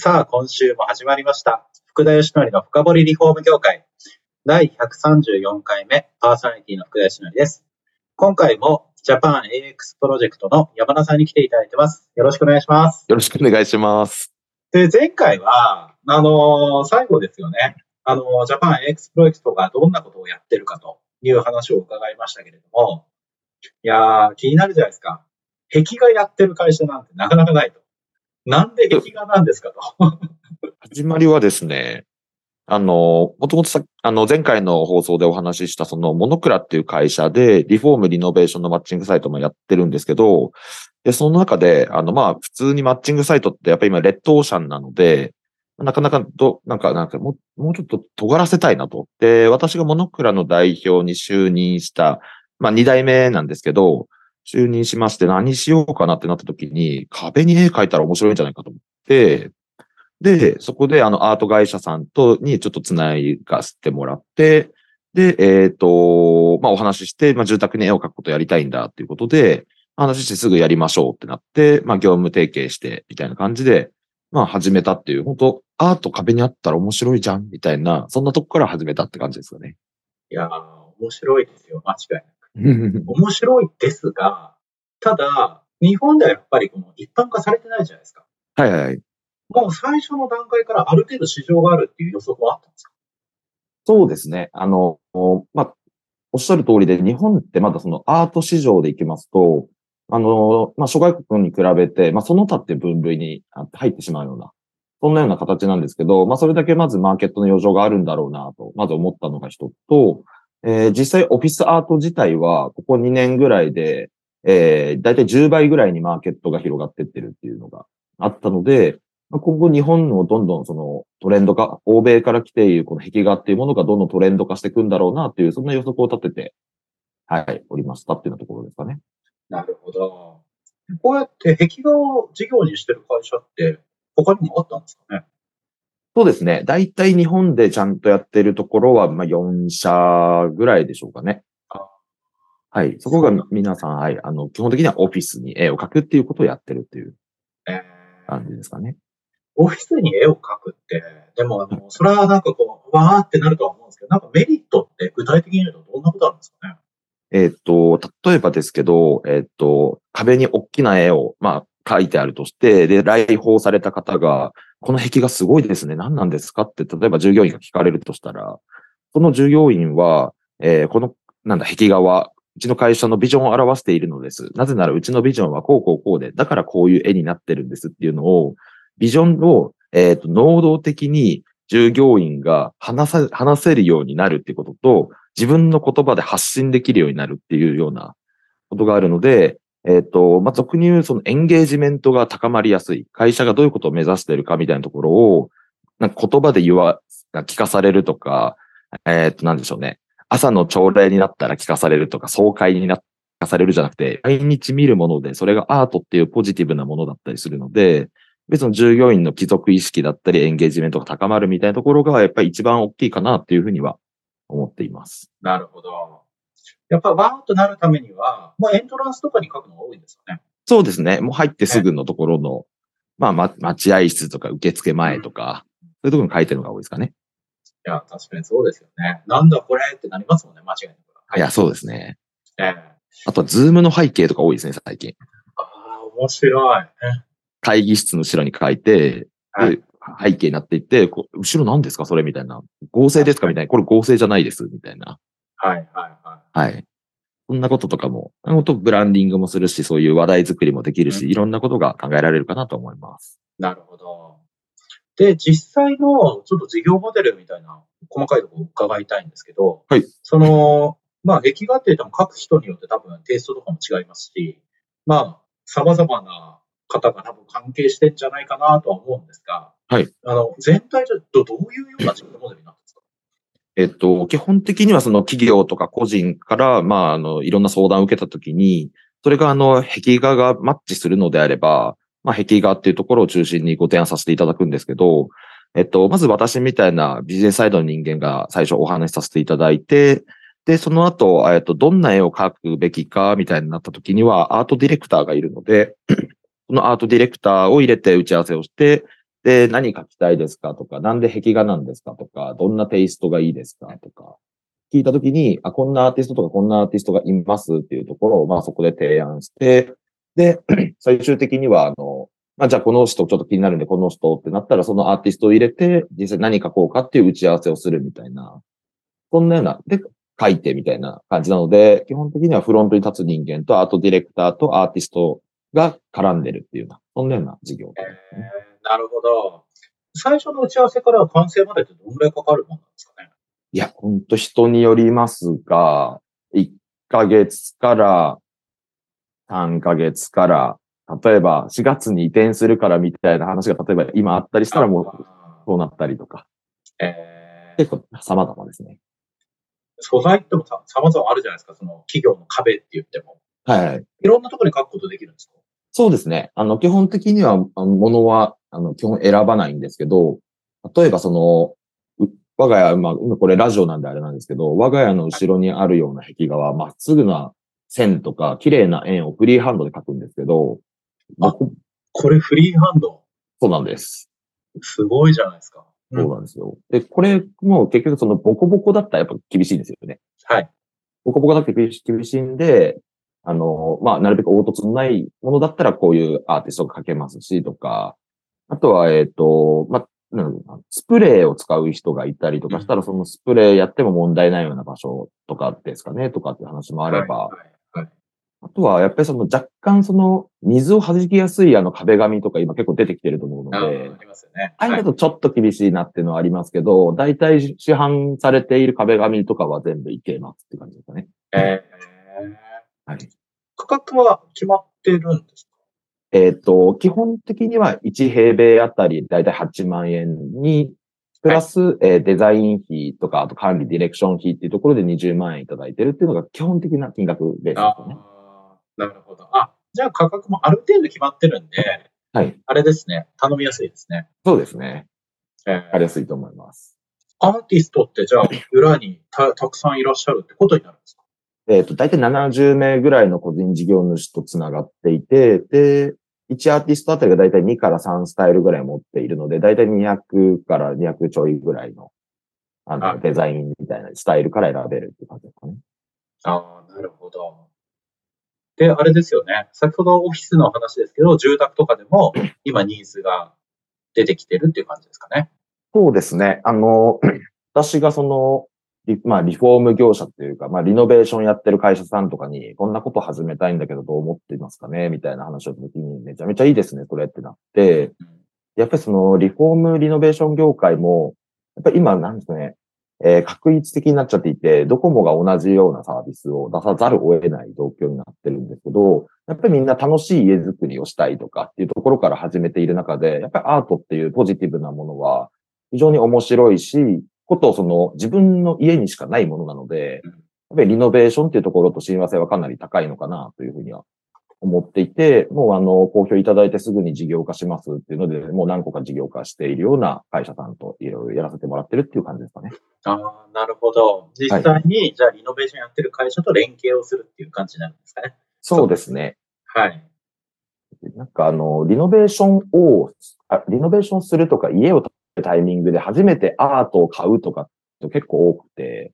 さあ今週も始まりました。福田義則の深掘りリフォーム業界。第134回目パーソナリティの福田義則です。今回もジャパン AX プロジェクトの山田さんに来ていただいてます。よろしくお願いします。よろしくお願いします。で、前回は、あのー最後ですよね。あのージャパン AX プロジェクトがどんなことをやってるかという話を伺いましたけれども、いやー、気になるじゃないですか。壁画やってる会社なんてなかなかないと。なんで壁画なんですかと。始まりはですね、あの、もともとさ、あの、前回の放送でお話しした、その、モノクラっていう会社で、リフォーム、リノベーションのマッチングサイトもやってるんですけど、で、その中で、あの、まあ、普通にマッチングサイトって、やっぱり今、レッドオーシャンなので、なかなか、ど、なんか、なんか、もう、もうちょっと尖らせたいなと。で、私がモノクラの代表に就任した、まあ、二代目なんですけど、就任しまして何しようかなってなった時に、壁に絵描いたら面白いんじゃないかと思って、で、そこであのアート会社さんとにちょっとつないがせてもらって、で、えっ、と、まあお話しして、まあ住宅に絵を描くことやりたいんだっていうことで、話してすぐやりましょうってなって、まあ業務提携して、みたいな感じで、まあ始めたっていう、本当アート壁にあったら面白いじゃんみたいな、そんなとこから始めたって感じですかね。いや、面白いですよ。間違いなく。面白いですが、ただ、日本ではやっぱりこの一般化されてないじゃないですか。はいはいはい。もう最初の段階からある程度市場があるっていう予測はあったんですか？そうですね。あの、まあ、おっしゃる通りで、日本ってまだそのアート市場でいきますと、あの、まあ、諸外国に比べて、まあ、その他って分類にあ入ってしまうような、そんなような形なんですけど、まあ、それだけまずマーケットの余剰があるんだろうなと、まず思ったのが一つと、えー実際オフィスアート自体は、ここ2年ぐらいで、えー、だいたい10倍ぐらいにマーケットが広がってってるっていうのがあったので、まあ今後日本のどんどんそのトレンド化、欧米から来ているこの壁画っていうものがどんどんトレンド化していくんだろうなっていう、そんな予測を立てて、はい、おりましたっていうところですかね。なるほど。こうやって壁画を事業にしてる会社って他にもあったんですかね？そうですね。大体日本でちゃんとやってるところは、まあ4社ぐらいでしょうかねあ。はい。そこが皆さん、はい。あの、基本的にはオフィスに絵を描くっていうことをやってるっていうえー感じですかね。オフィスに絵を描くって、でも、あのそれはなんかこう、わーってなるとは思うんですけど、なんかメリットって具体的に言うとどんなことあるんですかね？えーっと、例えばですけど、えーっと、壁に大きな絵を、まあ、描いてあるとして、で、来訪された方が、この壁画すごいですね。何なんですかって、例えば従業員が聞かれるとしたら、その従業員は、えーこの、なんだ、壁画は、うちの会社のビジョンを表しているのです。なぜならうちのビジョンはこうこうこうで、だからこういう絵になってるんですっていうのを、ビジョンを、えーと、能動的に従業員が話さ、話せるようになるっていうことと、自分の言葉で発信できるようになるっていうようなことがあるので、えっ、と、まあ、俗に言うそのエンゲージメントが高まりやすい。会社がどういうことを目指してるかみたいなところを、なんか言葉で言わ、聞かされるとか、えっ、と、なんでしょうね。朝の朝礼になったら聞かされるとか、総会にな聞かされるじゃなくて、毎日見るもので、それがアートっていうポジティブなものだったりするので、別の従業員の帰属意識だったり、エンゲージメントが高まるみたいなところが、やっぱり一番大きいかなっていうふうには思っています。なるほど。やっぱわーっとなるためには、もうエントランスとかに書くのが多いんですよね。そうですね。もう入ってすぐのところの、まあ、ま、待合室とか受付前とか、そういうところに書いてるのが多いですかね。いや、確かにそうですよね。なんだこれってなりますもんね、間違いなく。いや、そうですね。ええあとは、ズームの背景とか多いですね、最近。ああ、面白い。会議室の後ろに書いて、はいで背景になっていって、こう後ろ何ですかそれみたいな。合成ですかみたいな。これ合成じゃないです。みたいな。はい、はい、ははい。そんなこととかも、本当ブランディングもするし、そういう話題作りもできるし、うんいろんなことが考えられるかなと思います。い。なるほど。で、実際のちょっと事業モデルみたいな細かいところを伺いたいんですけど、はい。その、まあ、壁画って言っても書く人によって多分テイストとかも違いますし、まあ、様々な方が多分関係してんじゃないかなとは思うんですが、はい。あの、全体でどどういうような事業モデルになってえっと、基本的にはその企業とか個人から、まあ、あの、いろんな相談を受けたときに、それがあの、壁画がマッチするのであれば、まあ、壁画っていうところを中心にご提案させていただくんですけど、えっと、まず私みたいなビジネスサイドの人間が最初お話しさせていただいて、で、その後、えっと、どんな絵を描くべきかみたいになった時には、アートディレクターがいるので、そのアートディレクターを入れて打ち合わせをして、で、何描きたいですかとか、なんで壁画なんですかとか、どんなテイストがいいですかとか、聞いたときに、あ、こんなアーティストとかこんなアーティストがいますっていうところを、まあそこで提案して、で、最終的には、あの、まあじゃあこの人ちょっと気になるんで、この人ってなったら、そのアーティストを入れて、実際何書こうかっていう打ち合わせをするみたいな、そんなような、で、書いてみたいな感じなので、基本的にはフロントに立つ人間とアートディレクターとアーティストが絡んでるっていうような、そんなような事業ですね。ー、なるほど。最初の打ち合わせから完成までってどのぐらいかかるもんなんですかね？いや、ほんと人によりますが、1ヶ月から3ヶ月から、例えば4月に移転するからみたいな話が例えば今あったりしたらもうあそうなったりとか、ーえー結構様々ですね。素材ってもさ様々あるじゃないですか。その企業の壁って言っても。はいはい。いろんなところに書くことできるんですか？そうですね。あの、基本的には、あの、ものは、あの、基本選ばないんですけど、例えばその、う我が家、まあ、今これラジオなんであれなんですけど、我が家の後ろにあるような壁画は、まっすぐな線とか、綺麗な円をフリーハンドで描くんですけど、あ僕これフリーハンド？そうなんです。すごいじゃないですか。そうなんですよ。で、これも結局そのボコボコだったらやっぱ厳しいんですよね。はい。ボコボコだって厳しいんで、あの、まあ、なるべく凹凸のないものだったらこういうアーティストが描けますし、とか、あとは、えっ、と、まあ、スプレーを使う人がいたりとかしたら、そのスプレーやっても問題ないような場所とかですかね、とかっていう話もあれば、はいはいはいあとはやっぱりその若干その水を弾きやすいあの壁紙とか今結構出てきてると思うのあでー、ありますよね。ああいうはいのだとちょっと厳しいなっていうのはありますけど、大体市販されている壁紙とかは全部いけますって感じですかね。えーはい。価格は決まってるんですか？えっ、と、基本的には1平米あたり大体8万円に、プラス、えーデザイン費とか、あと管理、ディレクション費っていうところで20万円いただいてるっていうのが基本的な金額ベースですね。あー、なるほど。あ、じゃあ価格もある程度決まってるんで、はい。あれですね。頼みやすいですね。そうですね。えーわかりやすいと思います。アーティストってじゃあ裏にたたくさんいらっしゃるってことになるんですか？えっ、と、大体70名ぐらいの個人事業主とつながっていて、で、1アーティストあたりが大体2から3スタイルぐらい持っているので、大体200から200ちょいぐらいの、あの、はいデザインみたいなスタイルから選べるっていう感じですかね。ああ、なるほど。で、あれですよね。先ほどオフィスの話ですけど、住宅とかでも 今ニーズが出てきてるっていう感じですかね。そうですね。あの、私がその、リまあ、リフォーム業者っていうか、まあ、リノベーションやってる会社さんとかに、こんなこと始めたいんだけど、どう思っていますかね？みたいな話をした時に、めちゃめちゃいいですね、それってなって、やっぱりその、リフォーム、リノベーション業界も、やっぱり今、なんですね、えー確一的になっちゃっていて、ドコモが同じようなサービスを出さざるを得ない状況になってるんですけど、やっぱりみんな楽しい家づくりをしたいとかっていうところから始めている中で、やっぱりアートっていうポジティブなものは非常に面白いし、ことその自分の家にしかないものなので、うんやっぱりリノベーションっていうところと親和性はかなり高いのかなというふうには思っていて、もうあの、公表いただいてすぐに事業化しますっていうので、もう何個か事業化しているような会社さんといろいろやらせてもらってるっていう感じですかね。ああ、なるほど。実際に、じゃあリノベーションやってる会社と連携をするっていう感じになるんですかね。そうですね。はい。なんかあの、リノベーションを、あリノベーションするとか家をタイミングで初めてアートを買うとかって結構多くて、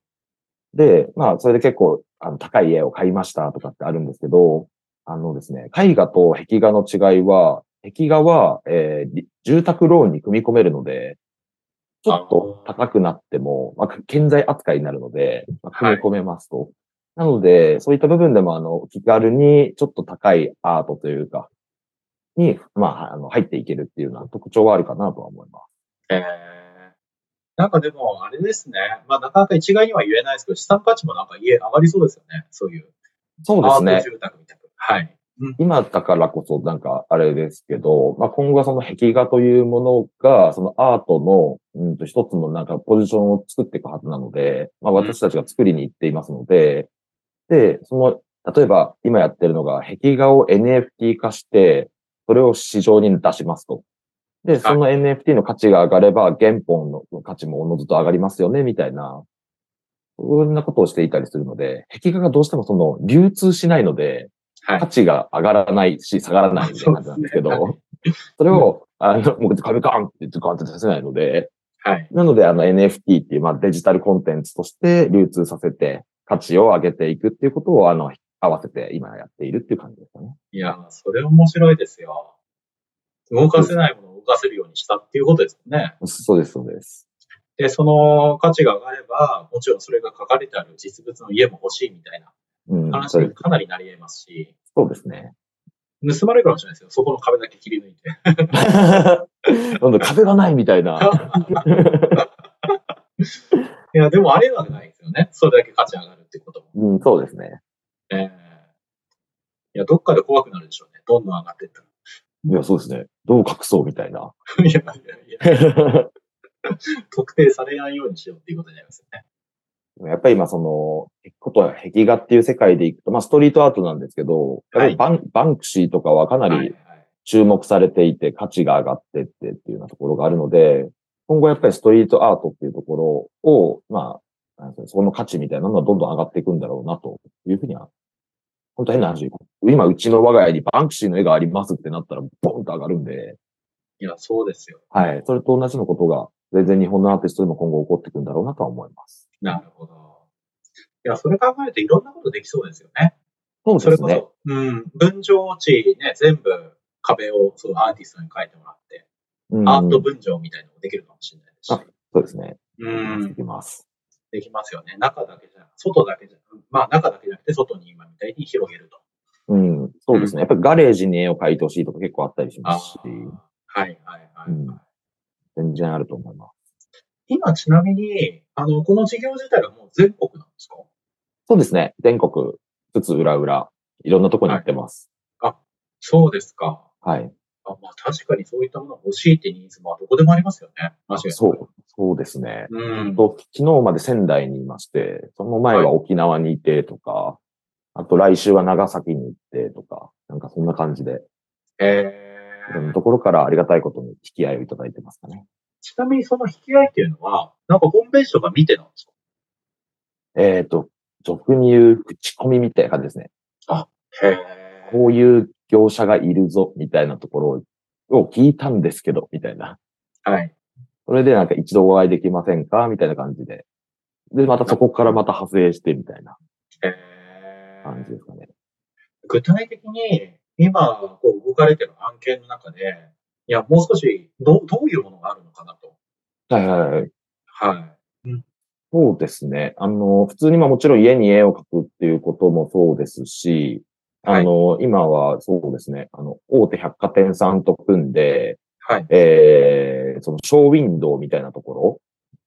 で、まあ、それで結構あの高い家を買いましたとかってあるんですけど、あのですね、絵画と壁画の違いは、壁画は、えーり住宅ローンに組み込めるので、ちょっと高くなっても、まあ、建材扱いになるので、まあ、組み込めますと。なので、そういった部分でも、あの、気軽にちょっと高いアートというか、に、まあ、あの、入っていけるっていうような特徴はあるかなとは思います。えー、なんかでも、あれですね。まあ、なかなか一概には言えないですけど、資産価値もなんか家上がりそうですよね。そういう。そうですねアート。住宅みたいな。はい。うん今だからこそなんかあれですけど、まあ、今後はその壁画というものが、そのアートの、うんと一つのなんかポジションを作っていくはずなので、まあ、私たちが作りに行っていますので、で、その、例えば今やってるのが壁画を NFT 化して、それを市場に出しますと。で、その NFT の価値が上がれば、原本の価値もおのずと上がりますよね、みたいな、そんなことをしていたりするので、壁画がどうしてもその流通しないので、はい価。値が上がらないし、下がらないみたいな感じなんですけど、それを、あの、もう紙ガンって言ってガンって出せないので、はい。なので、あの NFT っていう、まあデジタルコンテンツとして流通させて、価値を上げていくっていうことを、あの、合わせて今やっているっていう感じですかね。いや、それ面白いですよ。動かせないも動かせるようにしたっていうことですもんね。そうです、そうです。で、その価値が上がれば、もちろんそれが書かれてある実物の家も欲しいみたいなうん、話にかなりなり得ますし、そうですね。盗まれるかもしれないですよ。そこの壁だけ切り抜いて。なんだ壁がないみたいな。いや、でもありえないですよね。それだけ価値上がるってことも。うん、そうですね。ええいや、どっかで怖くなるでしょうね。どんどん上がっていったら。いや、そうですね。どう隠そうみたいな。いやいやいや、特定されないようにしようっていうことになりますよね。やっぱり今その、ことは壁画っていう世界でいくと、まあストリートアートなんですけど、はいバンバンクシーとかはかなりい。注目されていて、価値が上がってってっていうようなところがあるので、今後やっぱりストリートアートっていうところを、まあ、そこの価値みたいなのはどんどん上がっていくんだろうなというふうには、本当変な話、今うちの我が家にバンクシーの絵がありますってなったら、ボンと上がるんで、いや、そうですよ。はい。それと同じのことが、全然日本のアーティストでも今後起こっていくんだろうなとは思います。なるほど。いや、それ考えるといろんなことできそうですよね。そうですね。それこそ、うん、分譲地ね、全部壁をそうアーティストに書いてもらって、うんアート分譲みたいなのもできるかもしれないですし。あそうですね。うんできます。できますよね。中だけじゃ、外だけじゃ、まあ中だけじゃなくて外に今みたいに広げると。うん。そうですね。やっぱりガレージに絵を描いてほしいとか結構あったりしまあすし、あはいはいはい、うん全然あると思います。今ちなみに、あの、この事業自体はもう全国なんですか？そうですね。全国、つつ裏裏、いろんなとこに行ってます。そうですか。はい。あまあ確かにそういったものが欲しいってニーズもどこでもありますよね。間違いなくそう、そうですね。うん。と昨日まで仙台にいまして、その前は沖縄にいてとか、あと来週は長崎に行ってとか、なんかそんな感じで、えいろんなー、ところからありがたいことに引き合いをいただいてますかね。ちなみにその引き合いっていうのは、なんかホームページとか見てなんですか？えっ、と、俗に言う口コミみたいな感じですね。へえ。こういう業者がいるぞ、みたいなところを聞いたんですけど、みたいな。はい。それでなんか一度お会いできませんか？みたいな感じで。で、またそこからまた派生してみたいなへ感じーですかね。具体的に、今、こう動かれてる案件の中で、いや、もう少し、どう、どういうものがあるのかなと。はいはいはい。はい。そうですね。あの、普通にまあもちろん家に絵を描くっていうこともそうですし、あの、今はそうですね、あの、大手百貨店さんと組んで、はい。えー、そのショーウィンドウみたいなところ、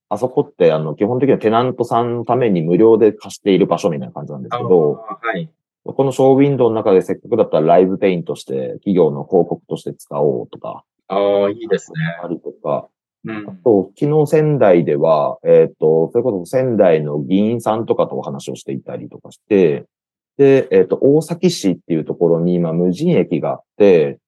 あそこってあの、基本的にはテナントさんのために無料で貸している場所みたいな感じなんですあけど、ーはい。このショーウィンドウの中でせっかくだったらライブペイントして企業の広告として使おうとか、ああ、いいですね。ありとか、うんあ。と、昨日仙台では、えっ、と、それこそ仙台の議員さんとかとお話をしていたりとかして、で、えっ、と、大崎市っていうところに今無人駅があって、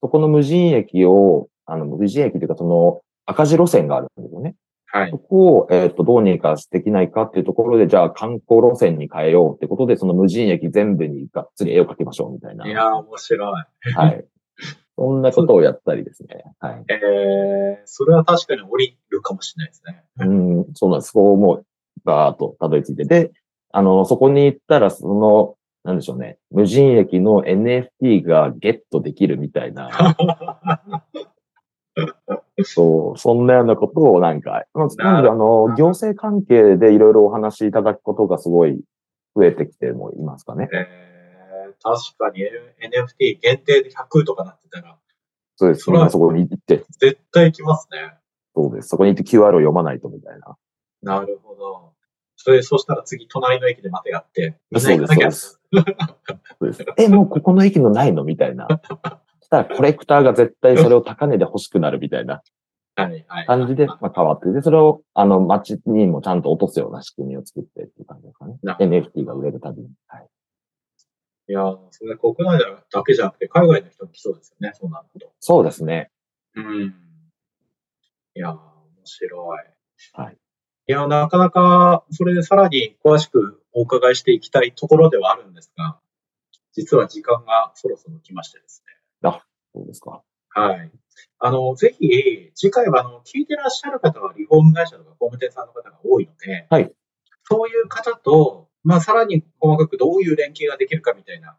そこの無人駅を、あの、無人駅というかその赤字路線があるんですよね。はいそ。こを、えっ、と、どうにかできないかっていうところで、じゃあ観光路線に変えようってことで、その無人駅全部にがっつり絵を描きましょうみたいな。いやー、面白い。はい。そんなことをやったりですね。はい。ええそれは確かに降りるかもしれないですね。うん、そうなんです。そうもう、バーっとたどり着いて。で、あの、そこに行ったら、その、なんでしょうね。無人駅の NFT がゲットできるみたいな、そう、そんなようなことをなんか、まあなので、あの、行政関係でいろいろお話しいただくことがすごい増えてきてもいますかね。ええ確かに NFT 限定で100とかなってたら、そうです。それはそこに行って、絶対来ますね。そうです。そこに行って QR を読まないとみたいな。なるほど。それ、そしたら次、隣の駅で待てがあって、みんな行かなきゃそうそうです。え、もうここの駅のないの？みたいな。そしたらコレクターが絶対それを高値で欲しくなるみたいな。感じで、まあ、変わっていて、それを、あの、街にもちゃんと落とすような仕組みを作ってっていう感じですかね NFT が売れるたびに。はい。いやーそれ国内だけじゃなくて、海外の人も来そうですよね、そうなると。そうですね。うん。いやー面白い。はい。いやーなかなか、それでさらに詳しくお伺いしていきたいところではあるんですが、実は時間がそろそろ来ましてですね。そうですか。はい。あの、ぜひ、次回は、あの、聞いてらっしゃる方は、リフォーム会社とか工務店さんの方が多いので、はい。そういう方と、まあ、さらに細かくどういう連携ができるかみたいな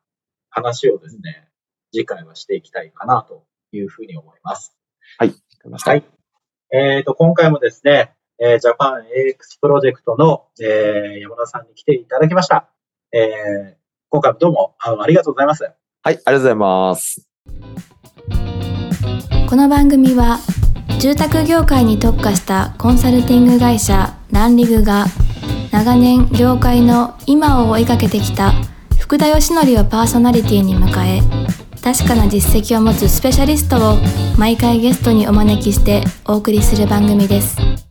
話をですね、次回はしていきたいかなというふうに思います。わかりました。はい。えっ、と、今回もですね、えージャパン AX プロジェクトの、えー山田さんに来ていただきました。えー今回もどうもあのありがとうございます。はい、ありがとうございます。この番組は住宅業界に特化したコンサルティング会社ランリグが長年業界の今を追いかけてきた福田義則をパーソナリティに迎え確かな実績を持つスペシャリストを毎回ゲストにお招きしてお送りする番組です。